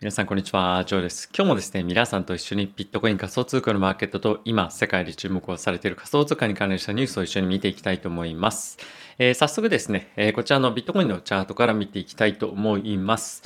皆さん、こんにちは。ジョーです。今日もですね、皆さんと一緒にビットコイン仮想通貨のマーケットと今、世界で注目をされている仮想通貨に関連したニュースを一緒に見ていきたいと思います。えー、早速ですね、えー、こちらのビットコインのチャートから見ていきたいと思います。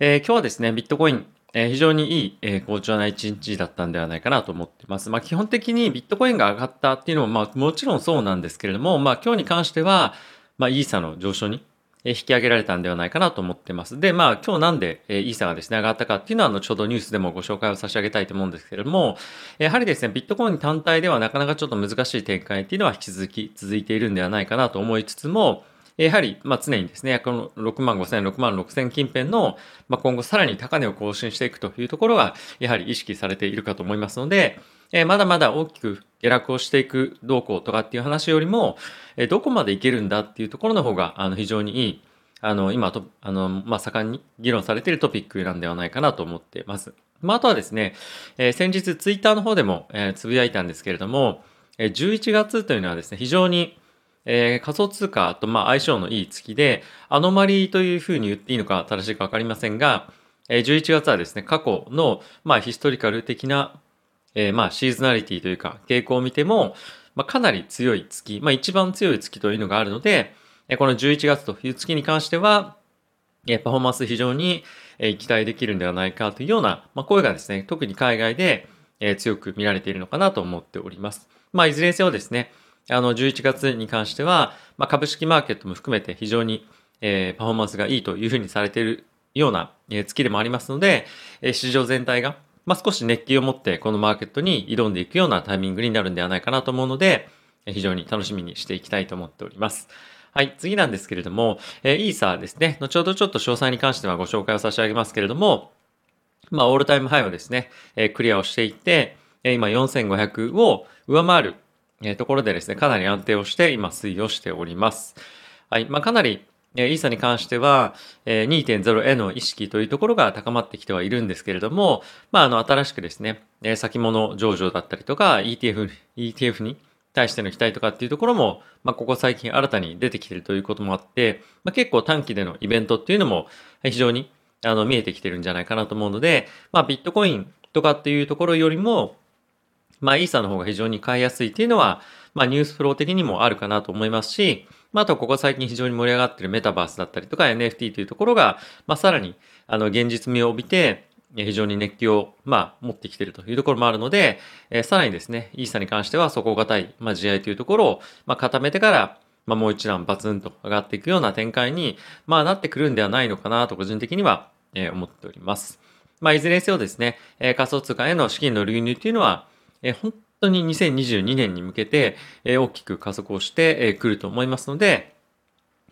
えー、今日はですね、ビットコイン、え非常にいい、え好調な一日だったんではないかなと思っています。まあ、基本的にビットコインが上がったっていうのも、まあ、もちろんそうなんですけれども、まあ、今日に関しては、まあ、イーサの上昇に引き上げられたんではないかなと思ってます。で、まあ今日なんでイーサがですね、上がったかっていうのは後ほどニュースでもご紹介を差し上げたいと思うんですけれども、やはりですね、ビットコイン単体ではなかなかちょっと難しい展開っていうのは引き続き続いているんではないかなと思いつつも、やはり、まあ、常にですね、この6万5千、6万6千近辺の、まあ、今後さらに高値を更新していくというところが、やはり意識されているかと思いますので、まだまだ大きく下落をしていく動向とかっていう話よりも、え、どこまでいけるんだっていうところの方が、あの、非常にいい、あの、今と、あの、まあ、盛んに議論されているトピックなんではないかなと思っています。まあ、あとはですね、えー、先日ツイッターの方でも、えー、つぶやいたんですけれども、えー、11月というのはですね、非常に、えー、仮想通貨とまあ相性のいい月で、アノマリーというふうに言っていいのか正しいかわかりませんが、えー、11月はですね、過去のまあヒストリカル的な、えー、まあシーズナリティというか傾向を見ても、まあ、かなり強い月、まあ一番強い月というのがあるので、この11月という月に関しては、パフォーマンス非常に期待できるんではないかというような声がですね、特に海外で強く見られているのかなと思っております。まあ、いずれにせよですね、あの、11月に関しては、まあ、株式マーケットも含めて非常に、えー、パフォーマンスがいいというふうにされているような、え、月でもありますので、え、市場全体が、まあ、少し熱気を持ってこのマーケットに挑んでいくようなタイミングになるんではないかなと思うので、非常に楽しみにしていきたいと思っております。はい、次なんですけれども、えー、イーサーですね、後ほどちょっと詳細に関してはご紹介を差し上げますけれども、まあ、オールタイムハイをですね、えー、クリアをしていって、え、今4500を上回る、え、ところでですね、かなり安定をして今推移をしております。はい、まあ、かなりイーサに関しては、2.0への意識というところが高まってきてはいるんですけれども、まあ、あの、新しくですね、先物上場だったりとか、ETF、ETF に対しての期待とかっていうところも、まあ、ここ最近新たに出てきてるということもあって、まあ、結構短期でのイベントっていうのも非常にあの見えてきてるんじゃないかなと思うので、まあ、ビットコインとかっていうところよりも、まあ、イーサの方が非常に買いやすいっていうのは、まあ、ニュースフロー的にもあるかなと思いますし、まあ、あとここ最近非常に盛り上がっているメタバースだったりとか NFT というところが、まあ、さらにあの現実味を帯びて、非常に熱気を、まあ、持ってきているというところもあるので、えー、さらにですね、イーサに関しては底堅い、まあ、地合というところを、まあ、固めてから、まあ、もう一段バツンと上がっていくような展開に、まあ、なってくるんではないのかなと個人的には、えー、思っております。まあ、いずれにせよですね、えー、仮想通貨への資金の流入というのは、えー、本当に2022年に向けて、え、大きく加速をしてく、ると思いますので、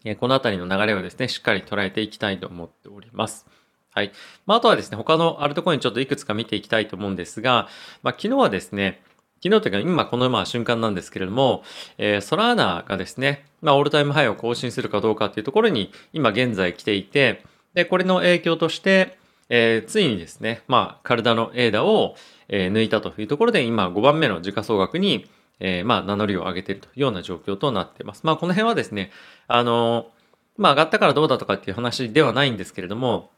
え、このあたりの流れをですね、しっかり捉えていきたいと思っております。はい。まあ、あとはですね、他のアルトコインちょっといくつか見ていきたいと思うんですが、まあ、昨日はですね、昨日というか今このまあ瞬間なんですけれども、えー、ソラーナがですね、まあ、オールタイムハイを更新するかどうかっていうところに今現在来ていて、で、これの影響として、えー、ついにですね、まあ、体のエーダを、えー、抜いたというところで今5番目の時価総額に、えー、まあ、名乗りを上げているというような状況となっています。まあ、この辺はですね、あのまあ、上がったからどうだとかっていう話ではないんですけれども、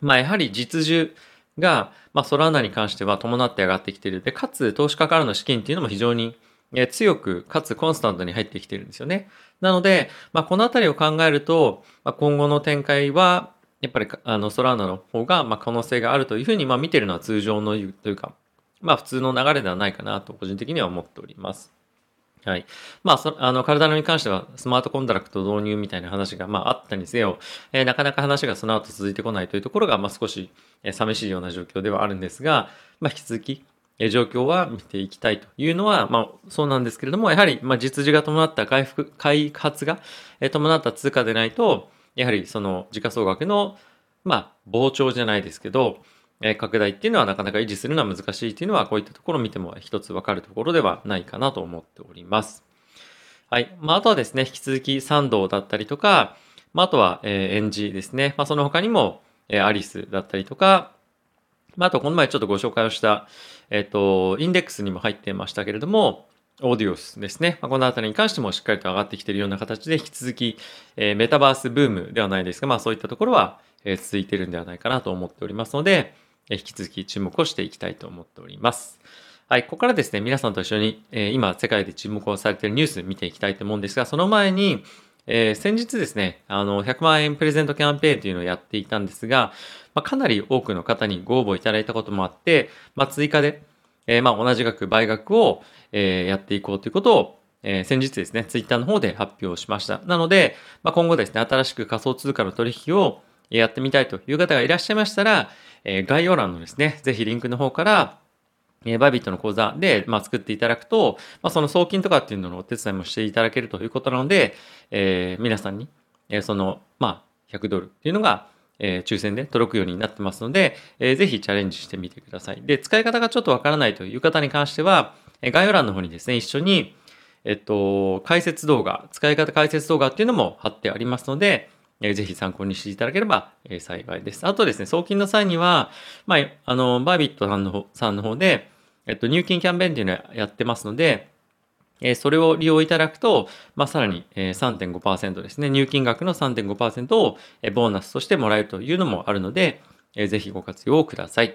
まあ、やはり実需が、まあ、ソラーナに関しては伴って上がってきている。で、かつ、投資家からの資金っていうのも非常にえ強く、かつコンスタントに入ってきているんですよね。なので、まあ、このあたりを考えると、まあ、今後の展開は、やっぱり、あの、ソラーナの方が、まあ、可能性があるというふうに、まあ、見てるのは通常の、というか、まあ、普通の流れではないかなと、個人的には思っております。はい。まあ、そあの、体に関しては、スマートコントラクト導入みたいな話が、まあ、あったにせよ、えー、なかなか話がその後続いてこないというところが、まあ、少し、え、寂しいような状況ではあるんですが、まあ、引き続き、え、状況は見ていきたいというのは、まあ、そうなんですけれども、やはり、まあ、実需が伴った回復、開発が、え、伴った通貨でないと、やはり、その、時価総額の、まあ、膨張じゃないですけど、え拡大っていうのはなかなか維持するのは難しいっていうのはこういったところを見ても一つわかるところではないかなと思っております。はい。まあ、あとはですね、引き続きサンドだったりとか、まあ、あとは、えー、エンジですね。まあ、その他にも、え、アリスだったりとか、まあ、あとこの前ちょっとご紹介をした、えっ、と、インデックスにも入ってましたけれども、オーディオスですね。まあ、このあたりに関してもしっかりと上がってきているような形で、引き続き、えー、メタバースブームではないですが、まあそういったところは、え続いているんではないかなと思っておりますので、え引き続き注目をしていきたいと思っております。はい、ここからですね、皆さんと一緒に、え今世界で注目をされているニュース見ていきたいと思うんですが、その前に、えー、先日ですね、あの、100万円プレゼントキャンペーンというのをやっていたんですが、まあ、かなり多くの方にご応募いただいたこともあって、まあ、追加で、えー、まあ、同じ額倍額を、えー、やっていこうということを、えー、先日ですね、ツイッターの方で発表しました。なので、まあ、今後ですね、新しく仮想通貨の取引をやってみたいという方がいらっしゃいましたら、え、概要欄のですね、ぜひリンクの方から、えバイビットの口座で、まあ、作っていただくと、まあ、その送金とかっていうののお手伝いもしていただけるということなので、え、皆さんに、え、その、まあ、100ドルっていうのが、え、抽選で届くようになってますので、えー、ぜひチャレンジしてみてください。で、使い方がちょっとわからないという方に関しては、え概要欄の方にですね、一緒に、えっと、解説動画、使い方解説動画っていうのも貼ってありますので、えー、ぜひ参考にしていただければ、え、幸いです。あとですね、送金の際には、まあ、あの、バービットさんの方さんの方で、えっと、入金キャンペーンっていうのをやってますので、え、それを利用いただくと、まあ、さらに、え、3.5%ですね、入金額の3.5%を、え、ボーナスとしてもらえるというのもあるので、え、ぜひご活用ください。と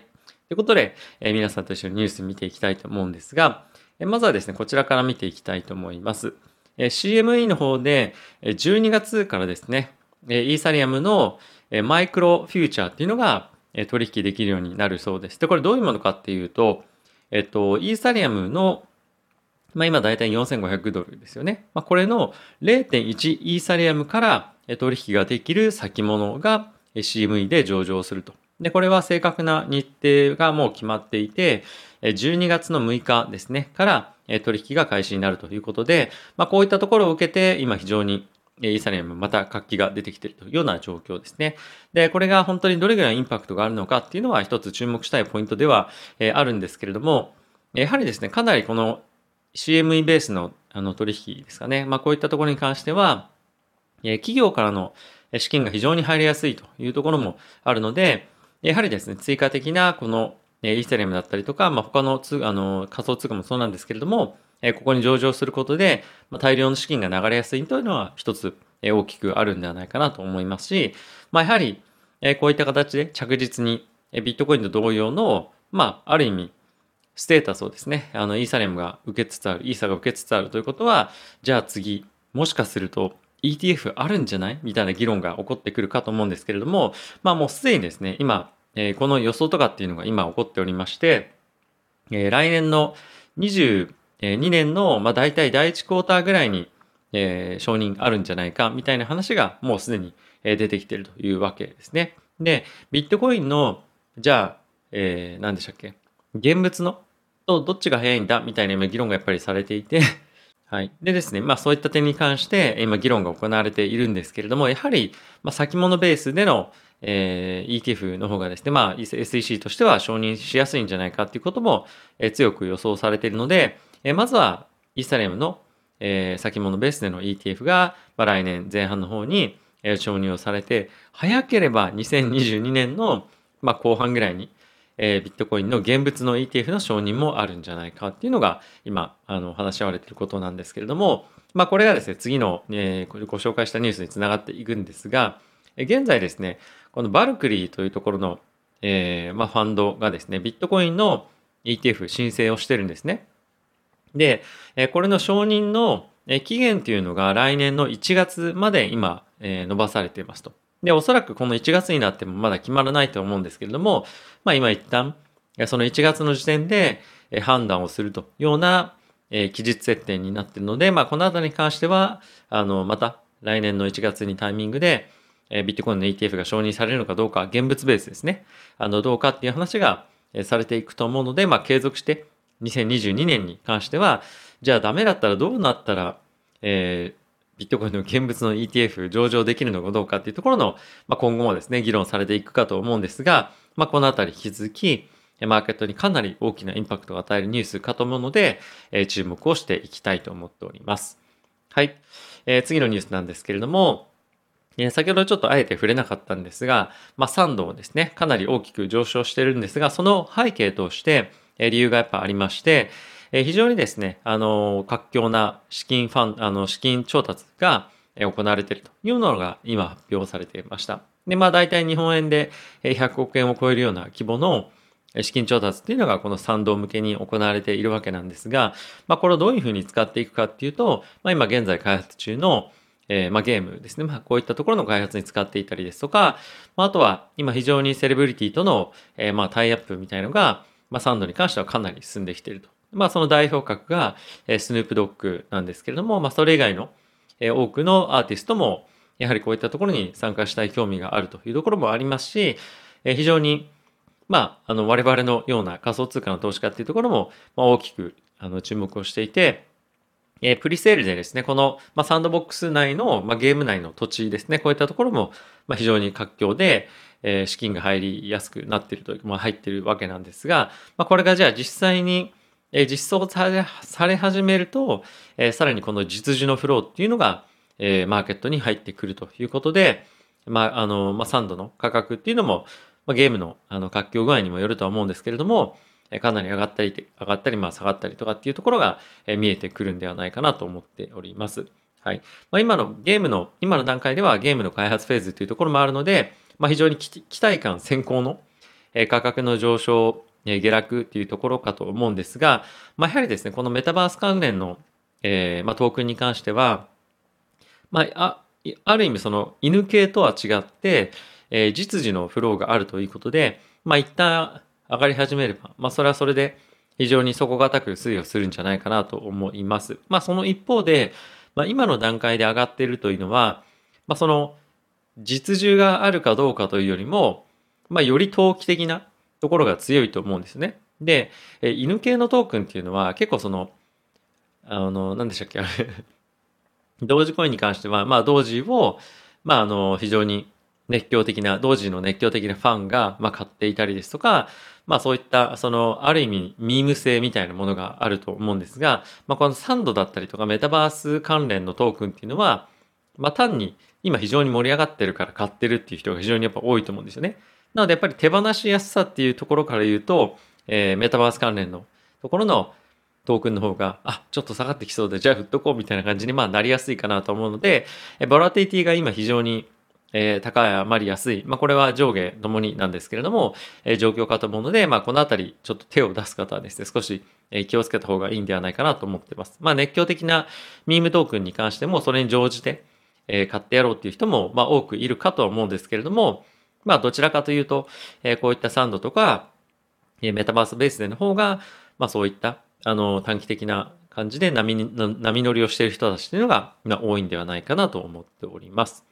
いうことで、え、皆さんと一緒にニュース見ていきたいと思うんですが、え、まずはですね、こちらから見ていきたいと思います。え、CME の方で、え、12月からですね、え、イーサリアムの、え、マイクロフューチャーっていうのが、え、取引できるようになるそうです。で、これどういうものかっていうと、えっと、イーサリアムの、まあ、今だいたい4500ドルですよね。まあ、これの0.1イーサリアムから取引ができる先物が CME で上場すると。で、これは正確な日程がもう決まっていて、12月の6日ですね、から取引が開始になるということで、まあ、こういったところを受けて、今非常にイーサリアムまた活気が出てきているというような状況ですね。で、これが本当にどれぐらいインパクトがあるのかっていうのは一つ注目したいポイントでは、あるんですけれども、やはりですね、かなりこの CME ベースのあの取引ですかね。まあこういったところに関しては、え企業からの資金が非常に入りやすいというところもあるので、やはりですね、追加的なこのイーサリアムだったりとか、まあ、他のつあの仮想通貨もそうなんですけれども、えここに上場することで、ま大量の資金が流れやすいというのは一つ、え大きくあるんではないかなと思いますし、まあ、やはり、えこういった形で着実に、えビットコインと同様の、まあ、ある意味、ステータスをですね、あの、イーサリアムが受けつつある、イーサが受けつつあるということは、じゃあ次、もしかすると ETF あるんじゃない？みたいな議論が起こってくるかと思うんですけれども、まあもうすでにですね、今、えー、この予想とかっていうのが今起こっておりまして、えー、来年の22年の、まあ、大体第1クォーターぐらいに、えー、承認あるんじゃないかみたいな話がもうすでに出てきてるというわけですね。で、ビットコインの、じゃあ、えー、何でしたっけ？現物の？とどっちが早いんだ？みたいな今議論がやっぱりされていて。はい。でですね、まあそういった点に関して今議論が行われているんですけれども、やはり、まあ、先物ベースでの、えー、ETF の方がですね、まあ SEC としては承認しやすいんじゃないかっていうことも、えー、強く予想されているので、えまずはイーサリアムの、え先物ベースでの ETF が、まあ、来年前半の方に、え承認をされて、早ければ2022年の、まあ、後半ぐらいに、えー、ビットコインの現物の ETF の承認もあるんじゃないかっていうのが今あの話し合われていることなんですけれども、まあ、これがですね次の、えー、ご紹介したニュースにつながっていくんですが、現在ですねこのバルクリーというところの、えーまあ、ファンドがですねビットコインの ETF 申請をしてるんですね。で、えこれの承認の期限っていうのが来年の1月まで今、え伸ばされていますと。で、おそらくこの1月になってもまだ決まらないと思うんですけれども、まあ今一旦、その1月の時点で判断をするというような期日設定になっているので、まあこのあたりに関しては、あの、また来年の1月にタイミングで、ビットコインの ETF が承認されるのかどうか、現物ベースですね。あの、どうかっていう話がされていくと思うので、まあ継続して2022年に関しては、じゃあダメだったらどうなったら、えー、ビットコインの現物の ETF 上場できるのかどうかっていうところの、まあ、今後もですね、議論されていくかと思うんですが、まあ、このあたり引き続き、マーケットにかなり大きなインパクトを与えるニュースかと思うので、えー、注目をしていきたいと思っております。はい。えー、次のニュースなんですけれども、え、先ほどちょっとあえて触れなかったんですが、まあ、3度ですね、かなり大きく上昇してるんですが、その背景として、理由がやっぱありまして、え非常にですね、あの、活況な資金ファン、あの、資金調達が行われているというのが今発表されていました。で、まあ大体日本円で100億円を超えるような規模の資金調達っていうのがこの賛同向けに行われているわけなんですが、まあこれをどういうふうに使っていくかっていうと、まあ今現在開発中のえー、まあ、ゲームですね。まあ、こういったところの開発に使っていたりですとか、まあ、あとは今非常にセレブリティとの、えー、まあ、タイアップみたいのが、まあ、サンドに関してはかなり進んできていると。まあ、その代表格が、え、スヌープドッグなんですけれども、まあ、それ以外の、え、多くのアーティストも、やはりこういったところに参加したい興味があるというところもありますし、え、非常に、まあ、あの、我々のような仮想通貨の投資家っていうところも、ま、大きく、あの、注目をしていて、え、プリセールでですね、この、まあ、サンドボックス内の、まあ、ゲーム内の土地ですね、こういったところも、まあ、非常に活況で、え、資金が入りやすくなっているという、まあ、入っているわけなんですが、まあ、これがじゃあ実際に、え、実装されされ始めると、え、さらにこの実需のフローっていうのが、え、マーケットに入ってくるということで、まあ、あの、まあ、サンドの価格っていうのも、まあ、ゲームのあの活況具合にもよるとは思うんですけれども、かなり上がったり、上がったり、まあ下がったりとかっていうところが見えてくるんではないかなと思っております。はい。まあ、今のゲームの、今の段階ではゲームの開発フェーズというところもあるので、まあ、非常に期待感先行の価格の上昇、え下落っていうところかと思うんですが、まあ、やはりですね、このメタバース関連の、えー、まあ、トークンに関しては、まあ、あある意味その犬系とは違って、えー、実時のフローがあるということで、まあ、一旦上がり始めれば、まあ、それはそれで非常に底堅く推移をするんじゃないかなと思います。まあ、その一方で、まあ、今の段階で上がっているというのは、まあ、その実需があるかどうかというよりも、まあ、より投機的なところが強いと思うんですね。で、え犬系のトークンっていうのは結構その、あの、何でしたっけあれ 同時コインに関しては、まあ、同時を、まあ、あの、非常に熱狂的な、同時の熱狂的なファンが、まあ、買っていたりですとか、まあそういった、その、ある意味、ミーム性みたいなものがあると思うんですが、まあこのサンドだったりとかメタバース関連のトークンっていうのは、まあ単に今非常に盛り上がってるから買ってるっていう人が非常にやっぱ多いと思うんですよね。なのでやっぱり手放しやすさっていうところから言うと、えー、メタバース関連のところのトークンの方が、あ、ちょっと下がってきそうで、じゃあ振っとこうみたいな感じにまあなりやすいかなと思うので、えボラティティが今非常にえー、高い余り安い。まあ、これは上下ともになんですけれども、えー、状況かと思うので、まあ、このあたり、ちょっと手を出す方はですね、少し、え気をつけた方がいいんではないかなと思ってます。まあ、熱狂的なミームトークンに関しても、それに乗じて、え、買ってやろうっていう人も、まあ、多くいるかとは思うんですけれども、まあ、どちらかというと、えー、こういったサンドとか、えー、メタバースベースでの方が、まあ、そういった、あの、短期的な感じで波波乗りをしている人たちというのが、ま、多いんではないかなと思っております。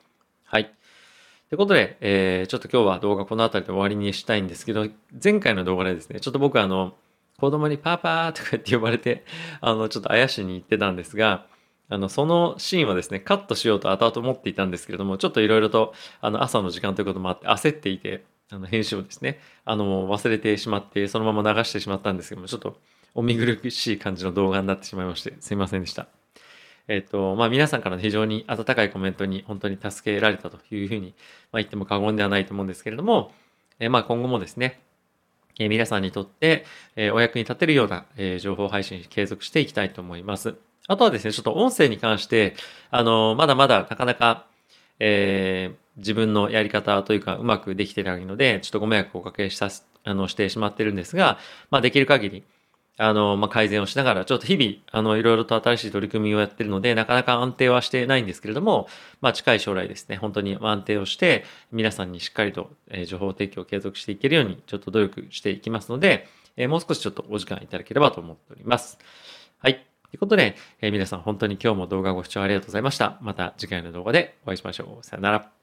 はい。ということで、えー、ちょっと今日は動画この辺りで終わりにしたいんですけど、前回の動画でですね、ちょっと僕あの、子供にパーパーとかって呼ばれて、あの、ちょっと怪しに言ってたんですが、あの、そのシーンはですね、カットしようと後々思っていたんですけれども、ちょっといろいろと、あの、朝の時間ということもあって焦っていて、あの、編集をですね、あの、忘れてしまって、そのまま流してしまったんですけども、ちょっとお見苦しい感じの動画になってしまいまして、すいませんでした。えっ、と、まあ皆さんからの非常に温かいコメントに本当に助けられたというふうに、まあ、言っても過言ではないと思うんですけれども、えー、まあ今後もですね、え、皆さんにとって、え、お役に立てるような、え、情報配信継続していきたいと思います。あとはですね、ちょっと音声に関して、あの、まだまだなかなか、えー、自分のやり方というかうまくできてないので、ちょっとご迷惑をおかけした、あの、してしまってるんですが、まあできる限り、あの、まあ、改善をしながら、ちょっと日々、あの、いろいろと新しい取り組みをやってるので、なかなか安定はしてないんですけれども、まあ、近い将来ですね、本当に安定をして、皆さんにしっかりと、え情報提供を継続していけるように、ちょっと努力していきますので、えもう少しちょっとお時間いただければと思っております。はい。ということで、え皆さん本当に今日も動画ご視聴ありがとうございました。また次回の動画でお会いしましょう。さよなら。